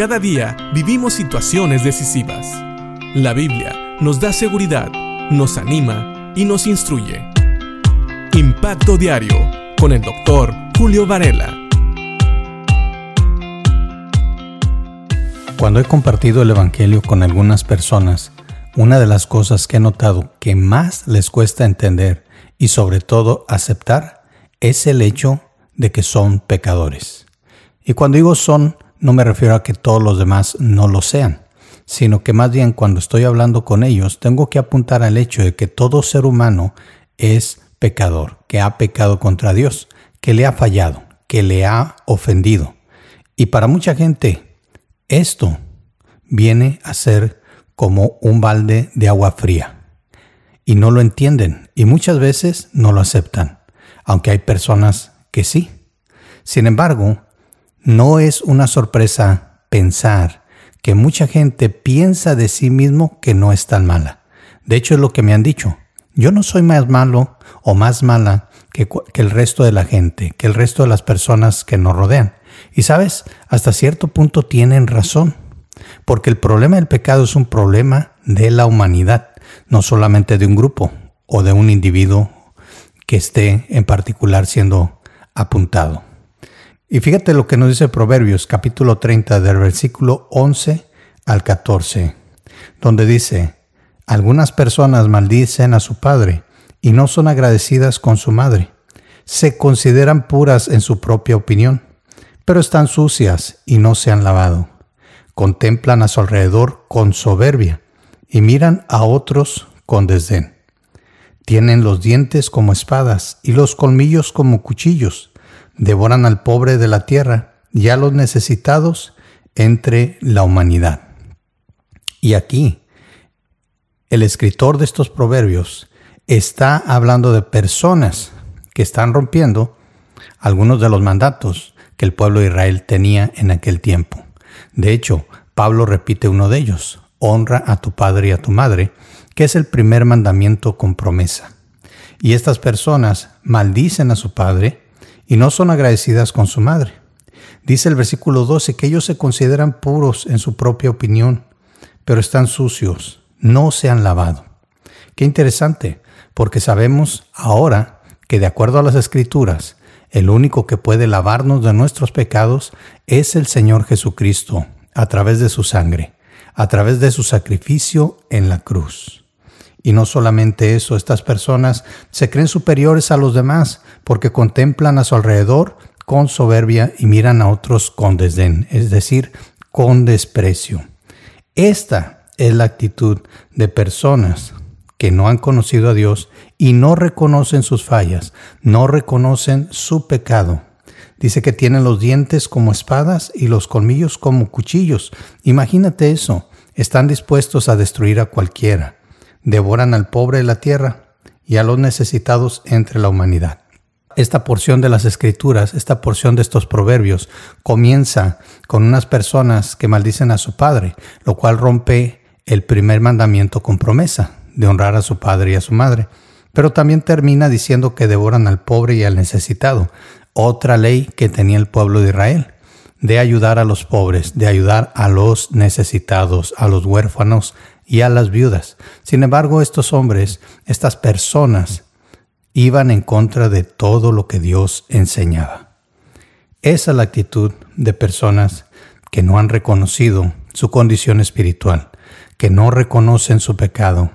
Cada día vivimos situaciones decisivas. La Biblia nos da seguridad, nos anima y nos instruye. Impacto Diario con el doctor Julio Varela. Cuando he compartido el Evangelio con algunas personas, una de las cosas que he notado que más les cuesta entender y sobre todo aceptar es el hecho de que son pecadores. Y cuando digo son, no me refiero a que todos los demás no lo sean, sino que más bien cuando estoy hablando con ellos tengo que apuntar al hecho de que todo ser humano es pecador, que ha pecado contra Dios, que le ha fallado, que le ha ofendido. Y para mucha gente esto viene a ser como un balde de agua fría. Y no lo entienden y muchas veces no lo aceptan, aunque hay personas que sí. Sin embargo, no es una sorpresa pensar que mucha gente piensa de sí mismo que no es tan mala. De hecho, es lo que me han dicho. Yo no soy más malo o más mala que, que, el resto de la gente, que el resto de las personas que nos rodean. Y sabes, hasta cierto punto tienen razón, porque el problema del pecado es un problema de la humanidad, no solamente de un grupo o de un individuo que esté en particular siendo apuntado. Y fíjate lo que nos dice Proverbios capítulo 30 del versículo 11 al 14, donde dice, algunas personas maldicen a su padre y no son agradecidas con su madre. Se consideran puras en su propia opinión, pero están sucias y no se han lavado. Contemplan a su alrededor con soberbia y miran a otros con desdén. Tienen los dientes como espadas y los colmillos como cuchillos devoran al pobre de la tierra y a los necesitados entre la humanidad. Y aquí, el escritor de estos proverbios está hablando de personas que están rompiendo algunos de los mandatos que el pueblo de Israel tenía en aquel tiempo. De hecho, Pablo repite uno de ellos, honra a tu padre y a tu madre, que es el primer mandamiento con promesa. Y estas personas maldicen a su padre y no son agradecidas con su madre. Dice el versículo 12 que ellos se consideran puros en su propia opinión, pero están sucios, no se han lavado. Qué interesante, porque sabemos ahora que de acuerdo a las escrituras, el único que puede lavarnos de nuestros pecados es el Señor Jesucristo, a través de su sangre, a través de su sacrificio en la cruz. Y no solamente eso, estas personas se creen superiores a los demás porque contemplan a su alrededor con soberbia y miran a otros con desdén, es decir, con desprecio. Esta es la actitud de personas que no han conocido a Dios y no reconocen sus fallas, no reconocen su pecado. Dice que tienen los dientes como espadas y los colmillos como cuchillos. Imagínate eso. Están dispuestos a destruir a cualquiera devoran al pobre de la tierra y a los necesitados entre la humanidad. Esta porción de las escrituras, esta porción de estos proverbios, comienza con unas personas que maldicen a su padre, lo cual rompe el primer mandamiento con promesa de honrar a su padre y a su madre. Pero también termina diciendo que devoran al pobre y al necesitado, otra ley que tenía el pueblo de Israel, de ayudar a los pobres, de ayudar a los necesitados, a los huérfanos y a las viudas. Sin embargo, estos hombres, estas personas, iban en contra de todo lo que Dios enseñaba. Esa es la actitud de personas que no han reconocido su condición espiritual, que no reconocen su pecado.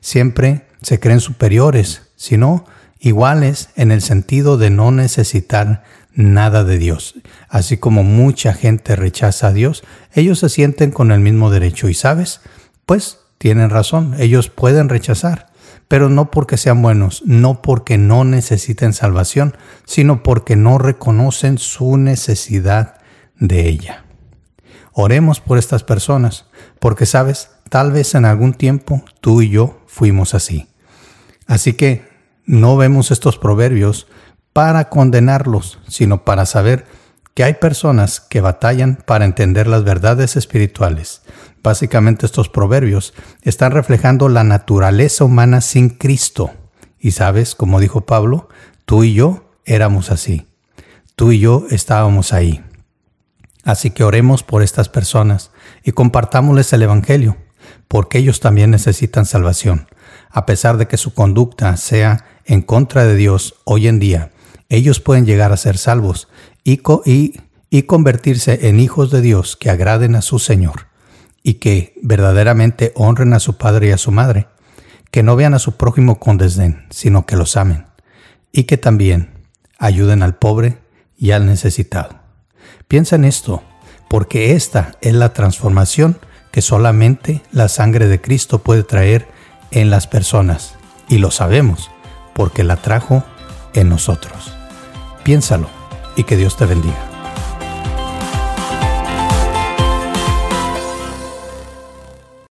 Siempre se creen superiores, sino iguales en el sentido de no necesitar nada de Dios. Así como mucha gente rechaza a Dios, ellos se sienten con el mismo derecho. Y sabes, pues tienen razón, ellos pueden rechazar, pero no porque sean buenos, no porque no necesiten salvación, sino porque no reconocen su necesidad de ella. Oremos por estas personas, porque sabes, tal vez en algún tiempo tú y yo fuimos así. Así que no vemos estos proverbios para condenarlos, sino para saber que hay personas que batallan para entender las verdades espirituales. Básicamente estos proverbios están reflejando la naturaleza humana sin Cristo. Y sabes, como dijo Pablo, tú y yo éramos así. Tú y yo estábamos ahí. Así que oremos por estas personas y compartámosles el Evangelio, porque ellos también necesitan salvación. A pesar de que su conducta sea en contra de Dios hoy en día, ellos pueden llegar a ser salvos y, y, convertirse en hijos de Dios que agraden a su Señor y que verdaderamente honren a su padre y a su madre, que no vean a su prójimo con desdén, sino que los amen, y que también ayuden al pobre y al necesitado. Piensa en esto, porque esta es la transformación que solamente la sangre de Cristo puede traer en las personas, y lo sabemos, porque la trajo en nosotros. Piénsalo y que Dios te bendiga.